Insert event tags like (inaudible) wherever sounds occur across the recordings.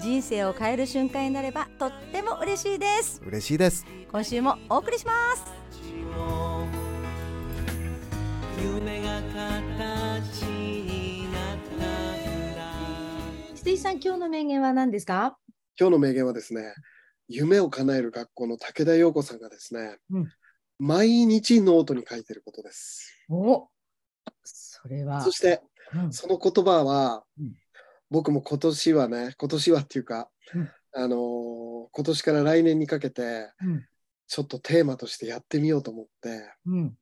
人生を変える瞬間になればとっても嬉しいです。嬉しいです。今週もお送りします。夢が形になったら筒井さん今日の名言は何ですか？今日の名言はですね夢を叶える学校の武田陽子さんがですね、うん。毎日ノートに書いてることです。おそれは。そしてうん。その言葉は、うん僕も今年はね今年はっていうか、うん。あのー今年から来年にかけてうん。ちょっとテーマとしてやってみようと思ってうん。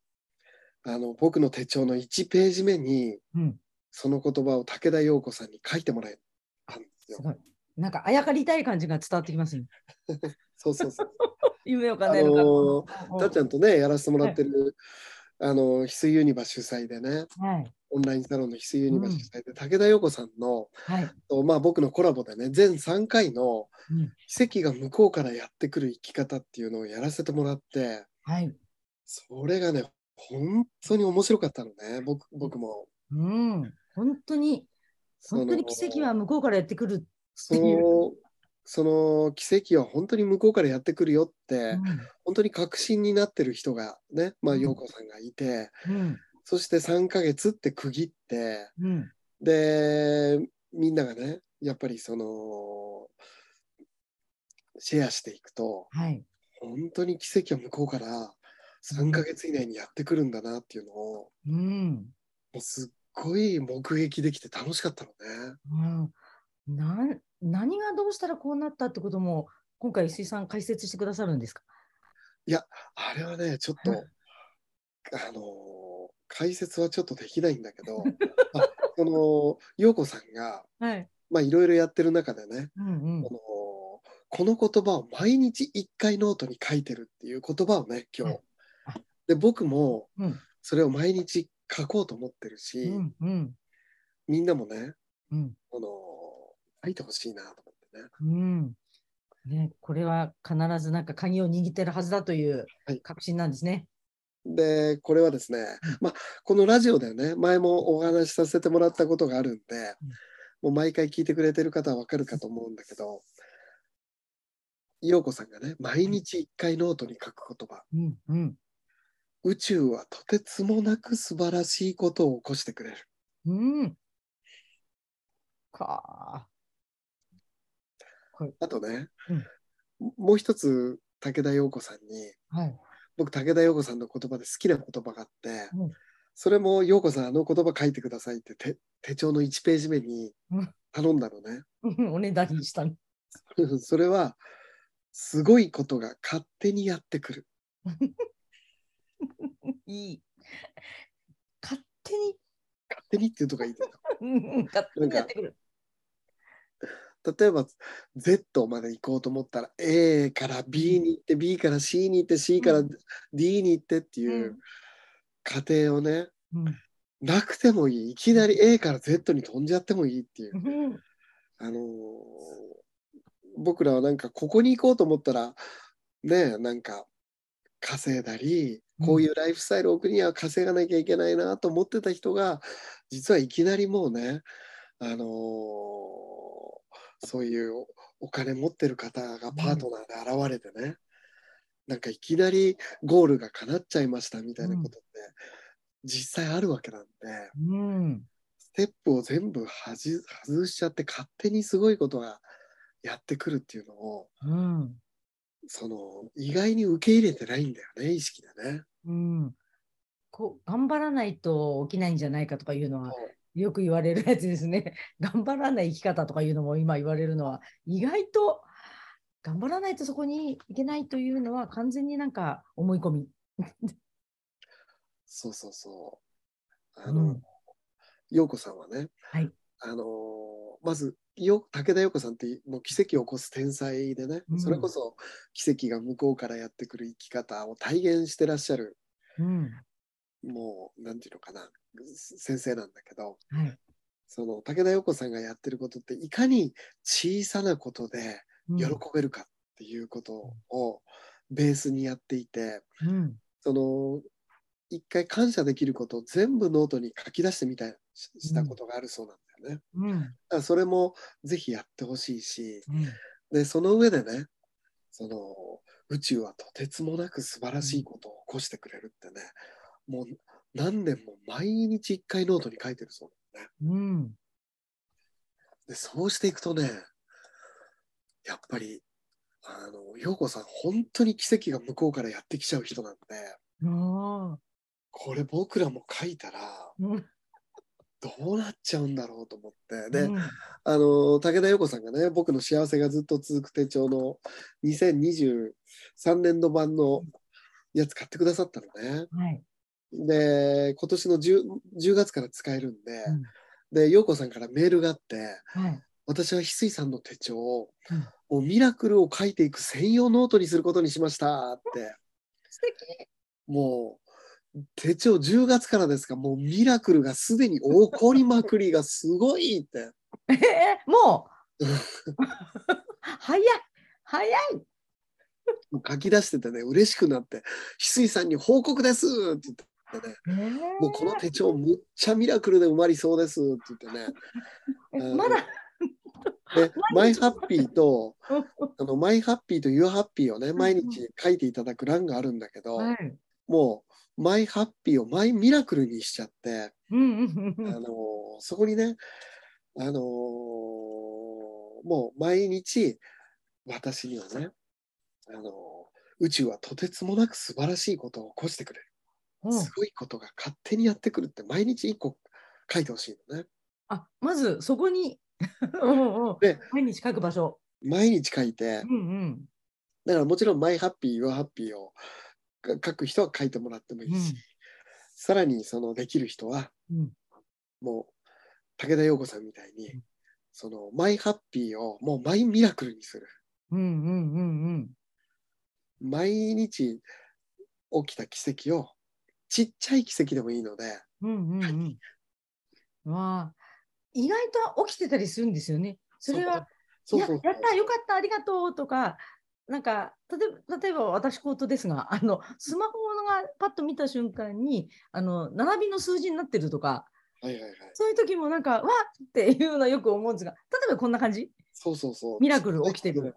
あの僕の手帳の1ページ目にうん。その言葉を武田陽子さんに書いてもらえたんですよ。すなんかあやかりたい感じが伝わってきますね。(laughs) そうそうそう。(laughs) 夢をあ叶えるかのらたっちゃんとねやらせてもらってる、あの翡翠ユニバ主催でねはい。オンラインサロンの翡翠ユニバ主催で、武田陽子さんのはい。と、まあ、僕のコラボでね全3回のうん。奇跡が向こうからやってくる生き方っていうのをやらせてもらってはい。それがね本当に面白かったのね僕僕も。うん。本当に本当に奇跡は向こうからやってくるそのその奇跡は本当に向こうからやってくるよって、本当に確信になってる人がね、まあ、うん。陽子さんがいて、うん。そして3ヶ月って区切ってうん。でみんながねやっぱりそのシェアしていくとはい。本当に奇跡は向こうから3ヶ月以内にやってくるんだなっていうのをうん。もうすっごい目撃できて楽しかったのね。うん、なん何がどうしたらこうなったってことも今回石井さん解説してくださるんですか？あれはねちょっとあの解説はちょっとできないんだけど (laughs) あその陽子さんがはい。まあいろいろやってる中でねうんうん。このこの言葉を毎日一回ノートに書いてるっていう言葉をね今日。はい。あで僕もうん。それを毎日書こうと思ってるし、うんうん。みんなもねうん。この書いてほしいなと思ってね。うん。ね、これは必ずなんか鍵を握ってるはずだというはい。確信なんですね。でこれはですね、まあ、このラジオでね。前もお話しさせてもらったことがあるんで、もう毎回聞いてくれてる方はわかるかと思うんだけど陽子さんがね毎日一回ノートに書く言葉。うんうん。宇宙はとてつもなく素晴らしいことを起こしてくれる。うん。かあとね、うんもう一つ武田陽子さんにあ。はい。僕武田陽子さんの言葉で好きな言葉があって、うんそれも陽子さんあの言葉書いてくださいって手手帳の1ページ目にうん頼んだのね。(laughs) おねだりしたの。(laughs) それはすごいことが勝手にやってくる。(laughs) いい。勝手に、勝手にっていうとこがいいですよ。うんうん勝手にやってくる。例えば Z まで行こうと思ったら A から B に行って B から C に行って C からうん。D に行ってっていううん。過程をねうん。なくてもいい。いきなり A から Z に飛んじゃってもいいっていう。うん。あのー僕らはなんかここに行こうと思ったらねなんか稼いだりうん。こういうライフスタイルを送るには稼がなきゃいけないなと思ってた人が実はいきなりもうねあのーそういうおお金持ってる方がパートナーで現れてね、なんかいきなりゴールが叶っちゃいましたみたいなことって実際あるわけなんで。うん。ステップを全部外しちゃって勝手にすごいことがやってくるっていうのをうん。その意外に受け入れてないんだよね意識でね。うん。こう頑張らないと起きないんじゃないかとかいうのはよく言われるやつですね。(laughs) 頑張らない生き方とかいうのも今言われるのは意外と頑張らないとそこに行けないというのは完全になんか思い込み。そうそうそう。あのうん、陽子さんはね、はいあのまずよ武田陽子さんってもう奇跡を起こす天才でね、うんそれこそ奇跡が向こうからやってくる生き方を体現してらっしゃるうん。もうなんていうのかな先生なんだけどはい。その武田陽子さんがやってることっていかに小さなことでうん喜べるかっていうことをベースにやっていて、うん。その一回感謝できることを全部ノートに書き出してみたいししたことがあるそうなんだよね。うん。だからそれもぜひやってほしいしうん。でその上でねその宇宙はとてつもなく素晴らしいことを起こしてくれるってねもう何年も毎日一回ノートに書いてるそうなんだね。うん。でそうしていくとねやっぱりあの陽子さん本当に奇跡が向こうからやってきちゃう人なんで。これ僕らも書いたらうん。どうなっちゃうんだろうと思ってで、うんあの武田陽子さんがね僕の幸せがずっと続く手帳の2023年度版のやつ買ってくださったのね。はい。で今年の 10, 10月から使えるんで、うんで陽子さんからメールがあってはい。私は翡翠さんの手帳を、うんもうミラクルを書いていく専用ノートにすることにしましたって素敵。もう手帳10月からですか？もうミラクルがすでに起こりまくりがすごいって。(laughs) えー、もう (laughs) 早い早い書き出しててね嬉しくなって「翡翠さんに報告です!」って言ってねえ。ー「もうこの手帳むっちゃミラクルで埋まりそうです」って言ってね。(laughs) まだ？で (laughs)「マイハッピーと」あの「マイハッピーと Your ハッピー」をね毎日書いていただく欄があるんだけど、はい。もう「マイハッピー」を「マイミラクル」にしちゃって、あのそこにねあのもう毎日私にはねあの宇宙はとてつもなく素晴らしいことを起こしてくれる。うん。すごいことが勝手にやってくるって毎日一個書いてほしいのね。あまずそこにうんうん (laughs) で毎日書く場所。毎日書いてう、んうんだからもちろんマイハッピー、ユアハッピーをか書く人は書いてもらってもいいし、うんさらにそのできる人はうんもう武田陽子さんみたいに、うんそのマイハッピーをもうマイミラクルにする。うんうんうん毎日起きた奇跡をちっちゃい奇跡でもいいので、うんうんうんうん。わあ意外と起きてたりするんですよね。それはやそうそうやったよかったありがとうとかなんか例えば例えば私事ですがあのスマホがパッと見た瞬間にあの並びの数字になってるとかはいはいはい。そういう時もなんかわっっていうのよく思うんですが例えばこんな感じ？そうそうそう。ミラクル起きてる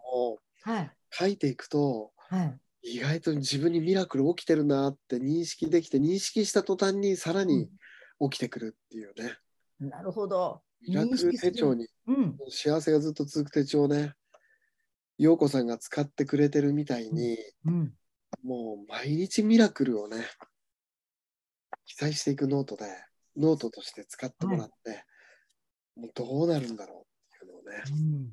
はい書いていくと、はい意外と自分にミラクル起きてるなって認識できて認識した途端にさらに起きてくるっていうね、なるほど。ミラクル手帳にうん幸せがずっと続く手帳ね。陽子さんが使ってくれてるみたいに、うん。もう毎日ミラクルをね記載していくノートでノートとして使ってもらって、もうどうなるんだろうっていうのをね。うん。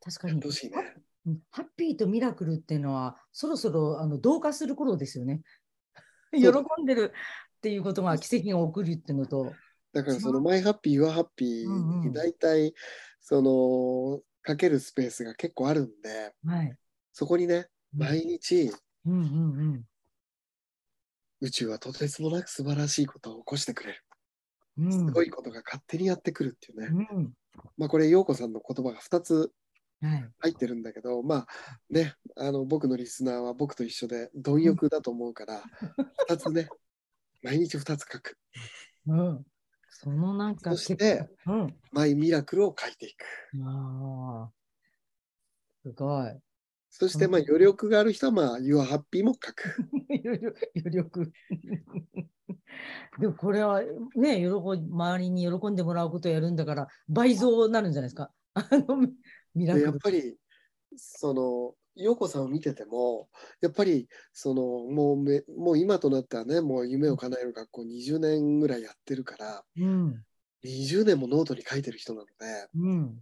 確かに。ね。うんハッピーとミラクルっていうのはそろそろあの同化する頃ですよね。う喜だんでるっていうことが奇跡が起こるっていうのと、だからそのマイハッピー、ユアハッピーに大体そのかけるスペースが結構あるんで、はい。そこにね、毎日うんうんうん宇宙はとてつもなく素晴らしいことを起こしてくれる。うん。すごいことが勝手にやってくるっていうね。うん。まあこれ、陽子さんの言葉が2つはい。入ってるんだけど、まあね、あの僕のリスナーは僕と一緒で貪欲だと思うから、2つね、(laughs) 毎日2つ書く。うん。そのなんかそして、うん。マイミラクルを書いていく。ああ。すごい。そして、まあ余力がある人は、まあ、ユアハッピーも書く。(laughs) 余力でもこれはね、喜び周りに喜んでもらうことをやるんだから倍増になるんじゃないですか。あの。やっぱりその陽子さんを見ててもやっぱりそのもうめもう今となってはねもう夢を叶える学校20年ぐらいやってるからうん。20年もノートに書いてる人なのでうん。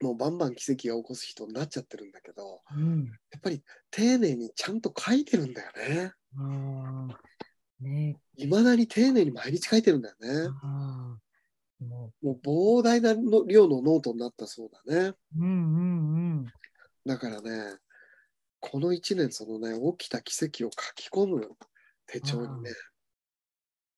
もうバンバン奇跡が起こす人になっちゃってるんだけどうん。やっぱり丁寧にちゃんと書いてるんだよね。いまだに丁寧に毎日書いてるんだよね。ももう膨大なの量のノートになったそうだね。ううんうんうん。だからね、この1年、そのね、起きた奇跡を書き込む手帳にね、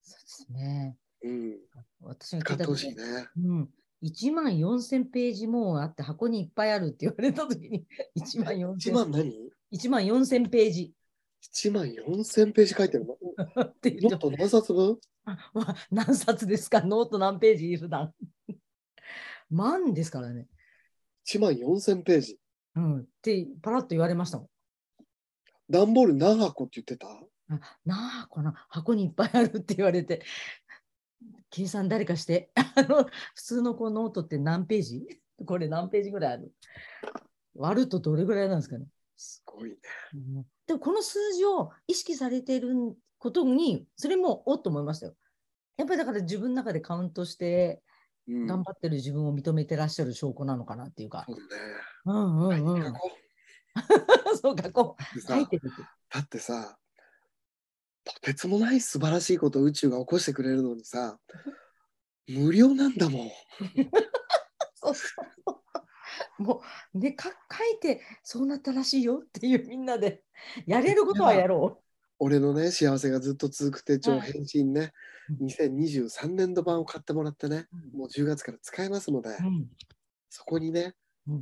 そうですね。うん、私が聞使っていた時ね。うん。1万4000ページもうあって箱にいっぱいあるって言われた時に1万1 4000万何？1万4000ページ ?1 万4000ページ書いてるの？ノート何冊分？(laughs) 何冊ですか？ノート何ページ？普段万ですからね。?1 万4000ページ。うん。ってパラッと言われましたもん。段ボール何箱って言ってた？あなあ、この箱にいっぱいあるって言われて、計算誰かして、あの普通のこうノートって何ページ？これ何ページぐらいある？割るとどれぐらいなんですかね、すごいね。うんでもこの数字を意識されていることに、それもおっと思いましたよ。やっぱりだから自分の中でカウントしてうん、頑張ってる自分を認めてらっしゃる証拠なのかなっていうかそ。うだね。うんうはいんうん (laughs) そうか、こう。だってさ、とてつもない素晴らしいことを宇宙が起こしてくれるのにさ、無料なんだもん。(laughs) そうそう。(laughs) もうねか書いてそうなったらしいよっていうみんなでやれることはやろ俺のね、幸せがずっと続く手帳、はい返信ね、うん。2023年度版を買ってもらってね、う。もう10月から使えますので、うん。そこにね、うん。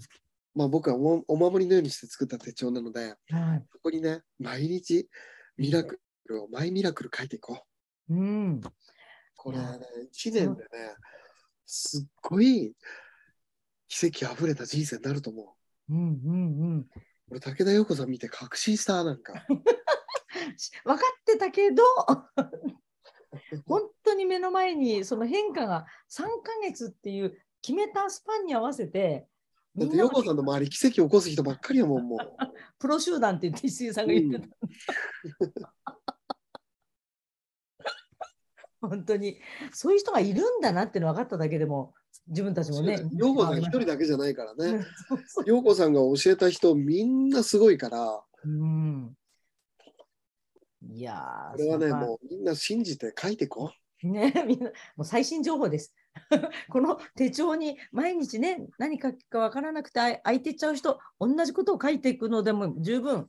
まあ僕はおお守りのようにして作った手帳なので、はい。そこにね、毎日ミラクルを、マイミラクル書いていこう。うん、これねいや、1年でね、すっごい奇跡あふれた人生になると思う。うん、うん、うん。俺、武田陽子さん見て確信した、なんか。し (laughs) 分かってたけど (laughs) 本当に目の前にその変化が3ヶ月っていう決めたスパンに合わせてだってみんな陽子さんの周り奇跡起こす人ばっかりやもん、もう。(laughs) プロ集団って石井さんが言ってた、本当にそういう人がいるんだなっての分かっただけでも自分たちもね陽子さん一人だけじゃないからね。(laughs) 陽子さんが教えた人みんなすごいから、うんいやーこれはね、もうみんな信じて書いていこね、(laughs) みんなもう最新情報です。(laughs) この手帳に毎日ね、何書くかわからなくて空いてっちゃう人、同じことを書いていくのでも十分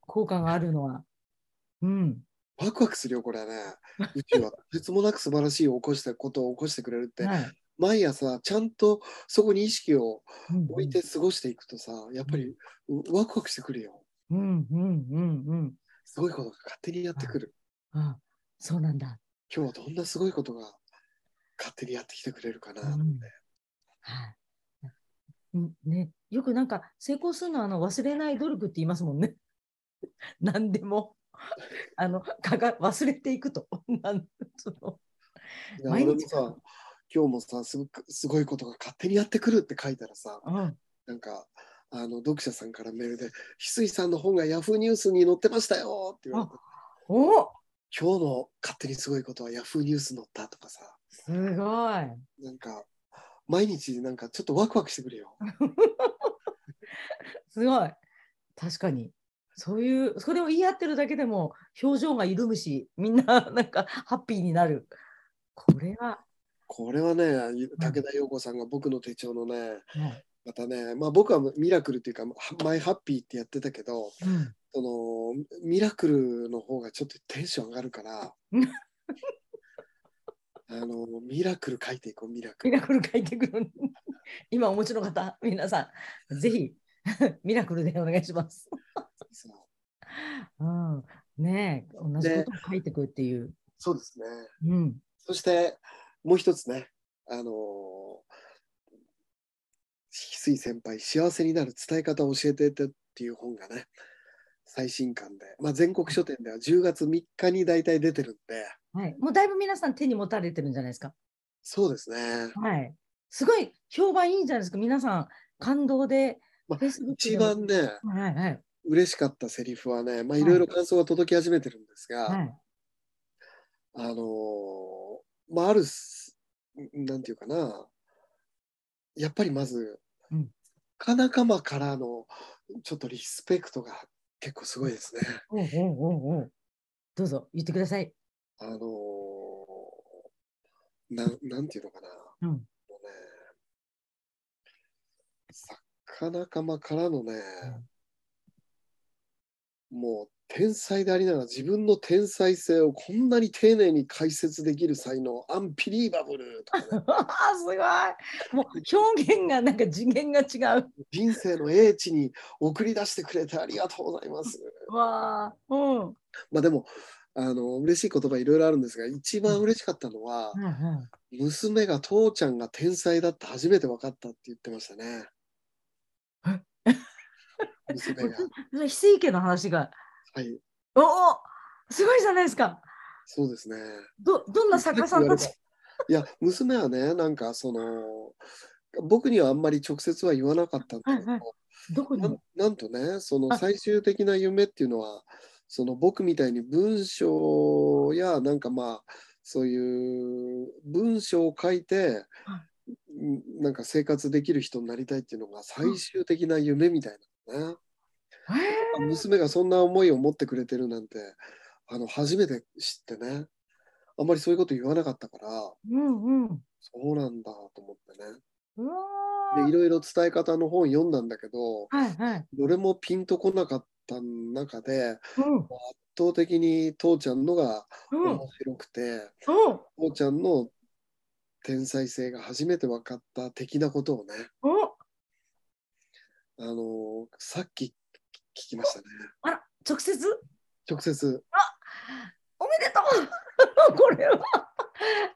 効果があるのは。うん。う。ワクワクするよ、これはね。宇宙はとてつもなく素晴らしい起こしたことを起こしてくれるって、はい。毎朝ちゃんとそこに意識をうん置いて過ごしていくとさ、やっぱりうワクワクしてくるよ。うんうんうんうん。すごいことが勝手にやってくる。あそうなんだ。今日はどんなすごいことが勝手にやってきてくれるかな。うんはい。うんね、よくなんか成功するのはあの忘れない努力って言いますもんね。(laughs) 何でもあのかが忘れていくと。(laughs) なんそのいや毎日さ、今日もさすごく、すごいことが勝手にやってくるって書いたらさ、うんなんか、あの読者さんからメールで、翡翠さんの本がヤフーニュースに載ってましたよって言われて、お今日の勝手にすごいことはヤフーニュース載ったとかさ、すごい。なんか、毎日なんかちょっとワクワクしてくるよ。(laughs) すごい。確かに。そういう、それを言い合ってるだけでも表情が緩むし、みんななんかハッピーになる。これは、これはね、武田陽子さんが僕の手帳のね、はいまたね、まあ僕はミラクルっていうか、マイハッピーってやってたけど、うんそのミラクルの方がちょっとテンション上がるからうん、(laughs) あのミラクル書いていこう、ミラクル。ミラクル書いてくる。(laughs) 今お持ちの方、皆さん、ぜひ (laughs) ミラクルでお願いします。そううん、ねえ、同じことを書いてくるっていう。そうですね。うん、そしてもう一つね、あの翡翠先輩、幸せになる伝え方を教えてってっていう本がね、最新刊で、まあ、全国書店では10月3日に大体出てるんで、はい。もうだいぶ皆さん手に持たれてるんじゃないですか。そうですね。はい。すごい評判いいんじゃないですか。皆さん、感動で。まあ一番ね、はいはい。嬉しかったセリフはね、まあ、はいいろいろ感想が届き始めてるんですが、はい。あのーまあ、あるす、なんていうかな、やっぱりまず、うんか仲間からのちょっとリスペクトが結構すごいですね。おうおうおうおうどうぞ言ってください。あのーななんていうのかな、うん。もうね、作家仲間からのね、もう天才でありながら自分の天才性をこんなに丁寧に解説できる才能、アンビリーバブルとかね、(laughs) すごい。もう表現がなんか次元が違う。人生の英知に送り出してくれてありがとうございます。わあ。うん。まあでも、あの嬉しい言葉いろいろあるんですが、一番嬉しかったのは、うんうん娘が父ちゃんが天才だって初めて分かったって言ってましたね。(laughs) 娘が。翡翠家の話が。はい、おおすごいじゃないですか。そうですね。どどんな作家さんたち？いや、娘はね、なんかその、僕にはあんまり直接は言わなかったんだけど、はいはどこに？なんなんとね、そのあ最終的な夢っていうのは、その僕みたいに文章やなんかまあ、そういう文章を書いては、んなんか生活できる人になりたいっていうのが最終的な夢みたいなね。え娘がそんな思いを持ってくれてるなんて、あの初めて知ってね、あんまりそういうこと言わなかったから、ーうんうん。そうなんだと思ってね。で、いーろいろ伝え方の本読んだんだけど、はいはい。どれもピンとこなかった中で、うん。圧倒的に父ちゃんのがうん。面白くて、う。ん父ちゃんの天才性が初めて分かった的なことをね、お。あのーさっき聞きましたね。あら直接？直接。おめでとう (laughs) これは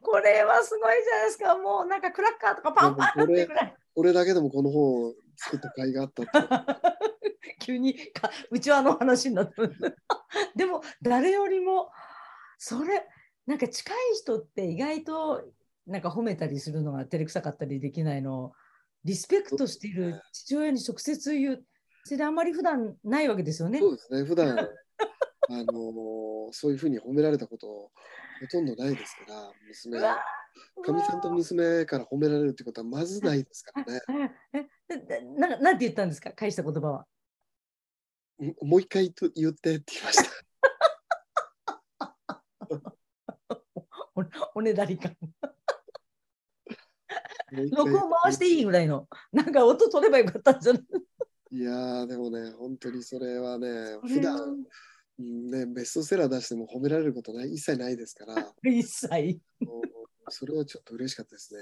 これはすごいじゃないですか。もうなんかクラッカーとかパンパンってぐらい。これだけでもこの本を作った甲斐があったって。(laughs) 急にか内輪の話になってる。(laughs) でも誰よりもそれなんか近い人って意外となんか褒めたりするのが照れくさかったりできないのをリスペクトしている父親に直接言うそれであんまり普段ないわけですよねそ。うですね、普段 (laughs) あのーそういうふうに褒められたことほとんどないですから、娘かみさんと娘から褒められるってことはまずないですからね。ええでななんて言ったんですか？返した言葉は。んもう一回と言ってって言いました。(laughs) おおねだり感。録音回していいぐらいの。なんか音取ればよかったんじゃない？いやーでもね、本当にそれはね、普段、うんね、ベストセラー出しても褒められることない一切ないですから、(laughs) 一切。それはちょっと嬉しかったですね。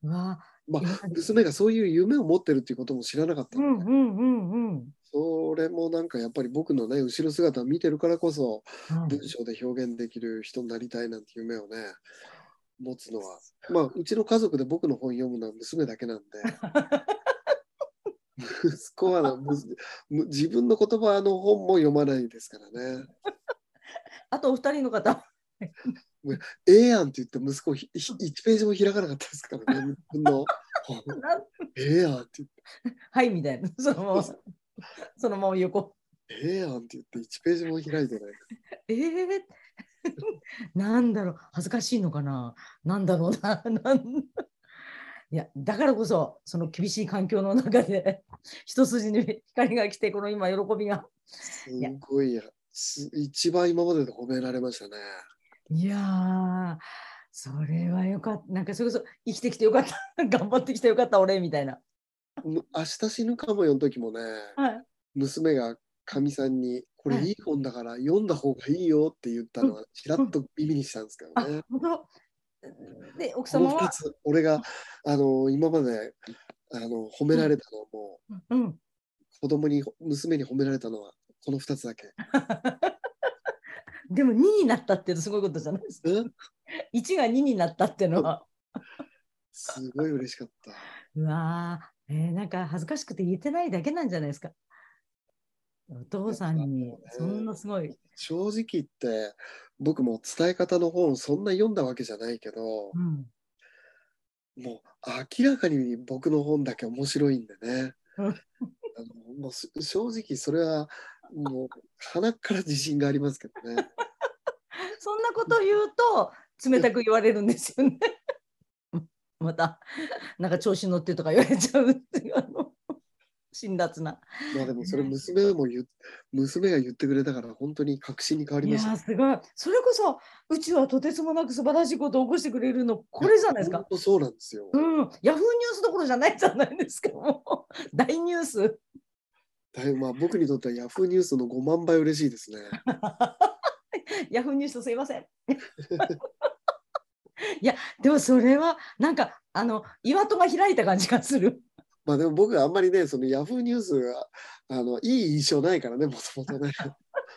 まあ娘がそういう夢を持ってるっていうことも知らなかったので、うんうんうんうん。それもなんかやっぱり僕のね、後ろ姿を見てるからこそ、はい文章で表現できる人になりたいなんて夢をね、持つのは、まあ、うちの家族で僕の本読むのは娘だけなんで、(laughs) 息子はなむむ自分の言葉の本も読まないですからね。(laughs) あとお二人の方。ええやんって言って息子ひひ1ページも開かなかったですからね、(laughs) ええやんって言って、(laughs) はいみたいな。そのまま、そのまま横。ええやんって言って1ページも開いてない。えー、なんだろう、恥ずかしいのかな。なんだろうな。なんいや、だからこそ、その厳しい環境の中で、(laughs) 一筋に光が来て、この今、喜びが。すごいやす一番今までで褒められましたね。いやー、それはよかった。なんかそれこそ生きてきてよかった。(laughs) 頑張ってきてよかった、俺みたいな。む明日死ぬかもよの時もね、はい。娘がかみさんに、これはいいい本だから読んだ方がいいよって言ったのは、ちらっと耳にしたんですけどあね。、本当？で、奥この2様は、つ、俺があの今まであの褒められたのも、うん。子供に、娘に褒められたのは、この2つだけ。(laughs) でも2になったっていうのすごいことじゃないですか。うん？1が2になったっていうのは。すごい嬉しかった。うわー、えーなんか恥ずかしくて言えてないだけなんじゃないですか。お父さんにそんなすごい。正直言って、僕も伝え方の本そんな読んだわけじゃないけど、うん、もう明らかに僕の本だけ面白いんでね。う (laughs) んあのもうす正直それはもう鼻から自信がありますけどね。(laughs) そんなこと言うと冷たく言われるんですよね。(laughs) またなんか調子乗ってとか言われちゃうっていうあの辛辣な。まあでもそれ娘も言っ娘が言ってくれたから本当に確信に変わりました。ーすごい。それこそ宇宙はとてつもなく素晴らしいことを起こしてくれるのこれじゃないですかそうなんですよ。うん、ヤフーニュースどころじゃないじゃないですか。(laughs) 大ニュース。だいぶまあ僕にとってはヤフーニュースの5万倍嬉しいですね。(laughs) ヤフーニュースすいません。(laughs) いやでもそれはなんかあの岩戸が開いた感じがする。まあでも僕はあんまりね、そのヤフーニュースがあのいい印象ないからね、もともとね。(laughs)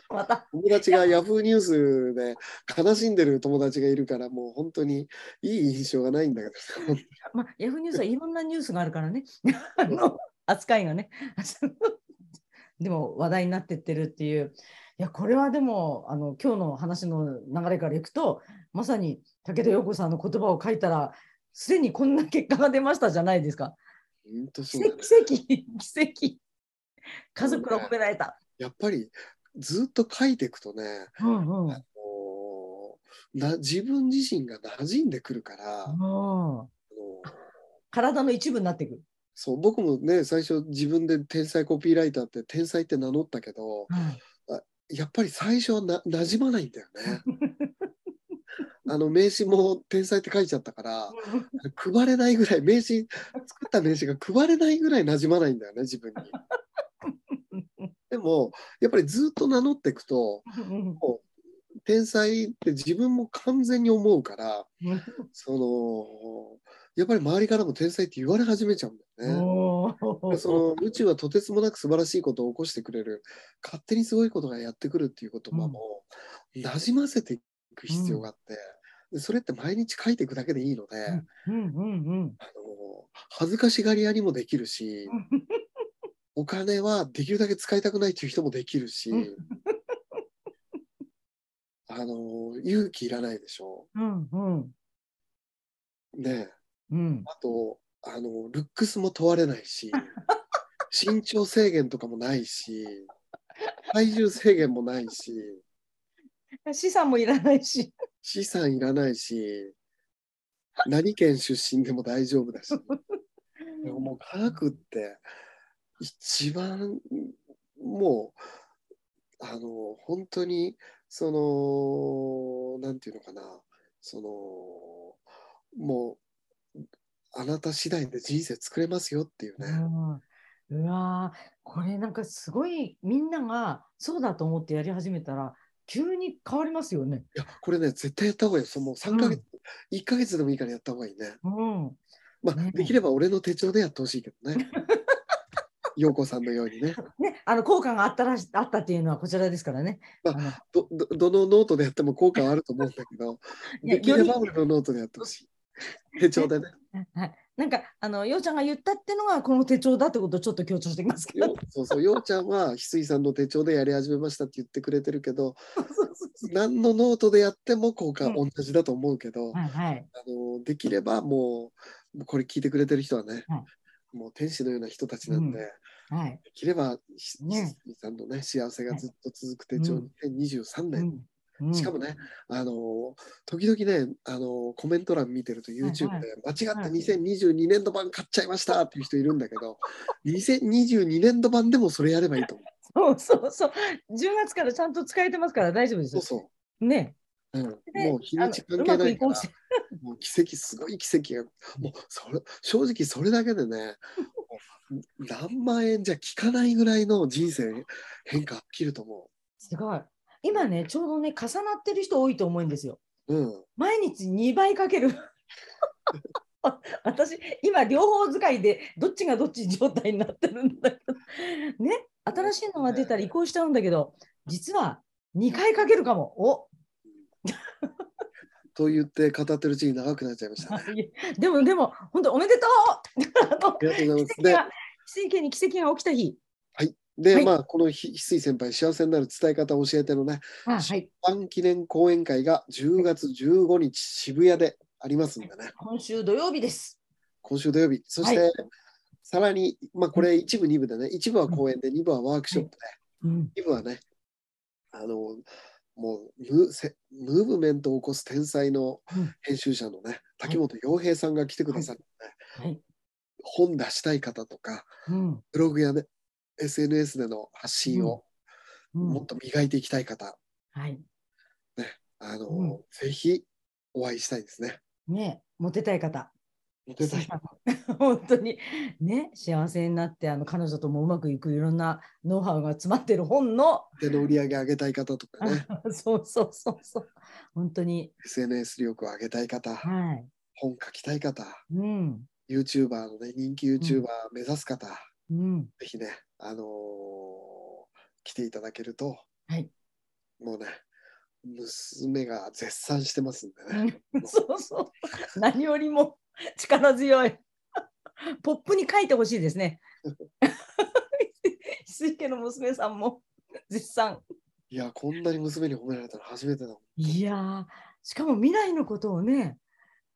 また友達がヤフーニュースで悲しんでる友達がいるから、もう本当にいい印象がないんだけど。(laughs) まあ、ヤフーニュースはいろんなニュースがあるからね、(laughs) あの扱いがね。でも話題になってってるっていう。いや、これはでも、あの今日の話の流れからいくと、まさに武田陽子さんの言葉を書いたら、すでにこんな結果が出ましたじゃないですか。本当そ奇うだね跡、奇跡、奇跡。家族が褒められた。やっぱりずっと書いていくとね、うんうん。あのな自分自身が馴染んでくるから、あうんの体の一部になっていく。そう僕もね最初自分で天才コピーライターって天才って名乗ったけどやっぱり最初はな馴染まないんだよね。あの名刺も天才って書いちゃったから配れないぐらい名刺作った名刺が配れないぐらい馴染まないんだよね自分に。(laughs) でもやっぱりずっと名乗っていくとうん天才って自分も完全に思うからそのやっぱり周りからも天才って言われ始めちゃうんだよね。その宇宙はとてつもなく素晴らしいことを起こしてくれる勝手にすごいことがやってくるっていう言葉も、馴染ませていく必要があって、でそれって毎日書いていくだけでいいので、うんうんうんあの恥ずかしがり屋にもできるし、(laughs) お金はできるだけ使いたくないっていう人もできるし、あの勇気いらないでしょ。うんうん。ね。うん。あとあのルックスも問われないし (laughs) 身長制限とかもないし体重制限もないし資産もいらないし。資産いらないし何県出身でも大丈夫だし。(laughs) でももう科学って一番もうあの本当にそのなんていうのかな。そのもうあなた次第で人生作れますよっていうね。うん、うわー。これなんかすごいみんながそうだと思ってやり始めたら急に変わりますよね。いや、これね、絶対やった方がいいよ。そのもう3ヶ月、1ヶ月でもいいからやった方がいいね。うん、まあ、ねできれば俺の手帳でやってほしいけどね。(laughs) 陽子さんのようにね。ね、あの効果があったらしあったっていうのはこちらですからね。まあどどどのノートでやっても効果はあると思うんだけど、(laughs) できれば俺のノートでやってほしい。(laughs) 手帳でね。はい、なんかあのようちゃんが言ったってのがこの手帳だってことをちょっと強調してきますけど。よ。そうそう、ようちゃんはひすいさんの手帳でやり始めましたって言ってくれてるけど、何のノートでやっても効果うん。同じだと思うけど、はいはい。あのできればもう、これ聞いてくれてる人はね、はもう天使のような人たちなんで、はい。できれば、しね。さんのね、幸せがずっと続く手帳、うん。2023年、しかもね、あの時々ね、あのコメント欄見てると YouTube はいで間違ってはい2022年度版買っちゃいましたっていう人いるんだけど、(laughs) 2022年度版でもそれやればいいと思う。そうそうそう。10月からちゃんと使えてますから大丈夫ですよ。そうそね。う。うん、でもう日にち関係ないからもう奇跡、すごい奇跡が、もうそれ正直それだけでね、(laughs) 何万円じゃ効かないぐらいの人生変化起きると思すごい。今ね、ちょうどね、重なってる人多いと思うんですよ。う。うん。毎日2倍かける。(laughs) 私、今、両方使いで、どっちがどっち状態になってるんだけど、ね、新しいのが出たら移行しちゃうんだけど、実は2回かけるかも。お (laughs) と言って語ってるうちに長くなっちゃいました (laughs) ね。でも、でも、本当おめでとうあのありがとうございます。で、奇跡が奇跡に奇跡が起きた日。で、はい。まあ、このひ翡翠先輩、幸せになる伝え方を教えてのね、あはい、ファン記念講演会が10月15日、渋谷でありますんでね、今週土曜日です。今週土曜日、そして、はい。さらに、まあ、これ一部、二部でね、一部は講演で、二部はワークショップで、うん、二部はね、あの、もうムーブメントを起こす天才のうん。編集者のね、滝本洋平さんが来てくださるので、はい、本出したい方とか、うん。ブログやね、SNS での発信をうん。もっと磨いていきたい方、はい。あの、うん。ぜひお会いしたいですね。ね、モテたい方。モテたい。(laughs) 本当に。ね幸せになってあの彼女ともうまくいくいろんなノウハウが詰まってる本の。手の売り上げ上げたい方とかね、(laughs) そうそうそうそう。本当に。SNS 力を上げたい方、はい。本書きたい方、うん、YouTuber のね、人気 YouTuber 目指す方、うん、ぜひね、あのー来ていただけると、はい、もうね、娘が絶賛してますんでね。うん。そうそう。何よりも力強い。ポップに書いてほしいですね。(laughs) 水家の娘さんも絶賛。いや、こんなに娘に褒められたの初めてだもん。いやーしかも未来のことをね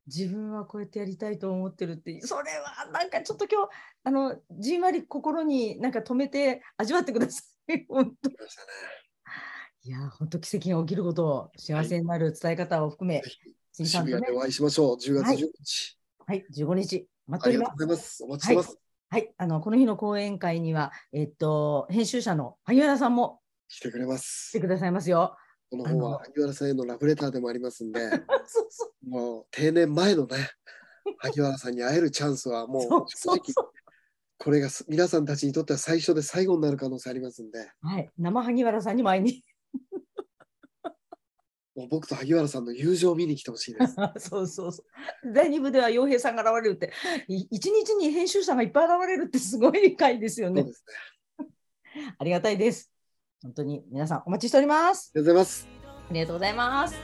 自分はこうやってやりたいと思ってるってそれはなんかちょっと今日あのじんわり心になんか止めて味わってください。(laughs) 本当。いやー本当奇跡が起きることを幸せになる伝え方を含め、ぜ新さんとねひ渋谷でお会いしましょう。10月はい15日。はい15日待っておりますありがとう。ございます。お待ちしてます。はいあのこの日の講演会にはえっと編集者の萩原さんも来てくれま来すて。くださいますよ。この本は萩原さんへのラブレターでもありますんで、(laughs) そうそうもう定年前のね、萩原さんに会えるチャンスはもそうう正直、そうそうこれがす皆さんたちにとっては最初で最後になる可能性ありますんで、はい生萩原さんにも会いに (laughs) もう僕と萩原さんの友情を見に来てほしいです。(laughs) そうそうそう。第2部では洋平さんが現れるって、い一日に編集者がいっぱい現れるってすごい回ですよねそうで。すね。ありがたいです。本当に皆さんお待ちしております。ありがとうございます。ありがとうございます。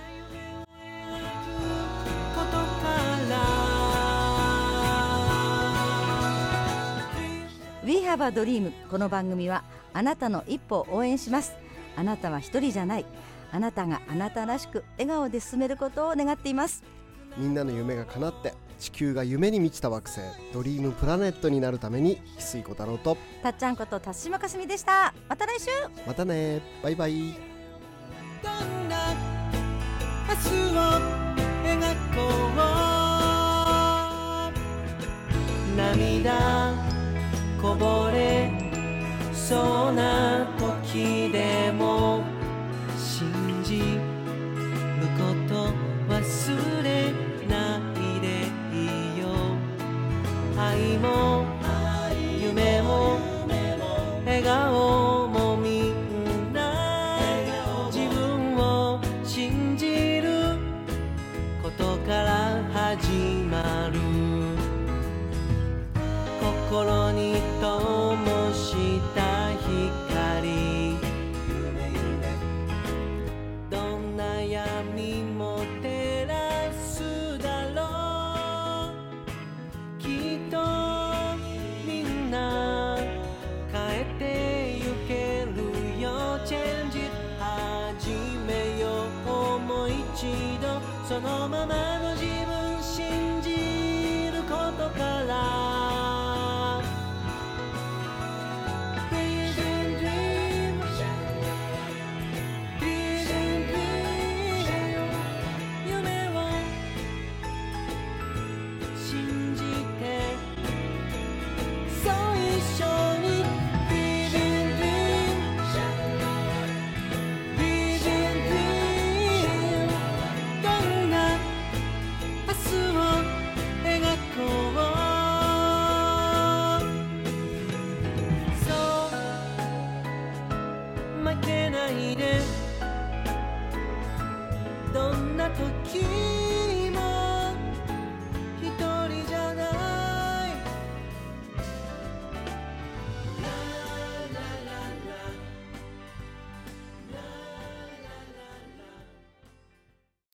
We have a dream この番組はあなたの一歩を応援しますあなたは一人じゃないあなたがあなたらしく笑顔で進めることを願っていますみんなの夢が叶って地球が夢に満ちた惑星ドリームプラネットになるために翡翠小太郎と。たっちゃんこと田島かすみでした。また来週。またね。バイバイ。どんな明日を描こう。涙こぼれそうな時でも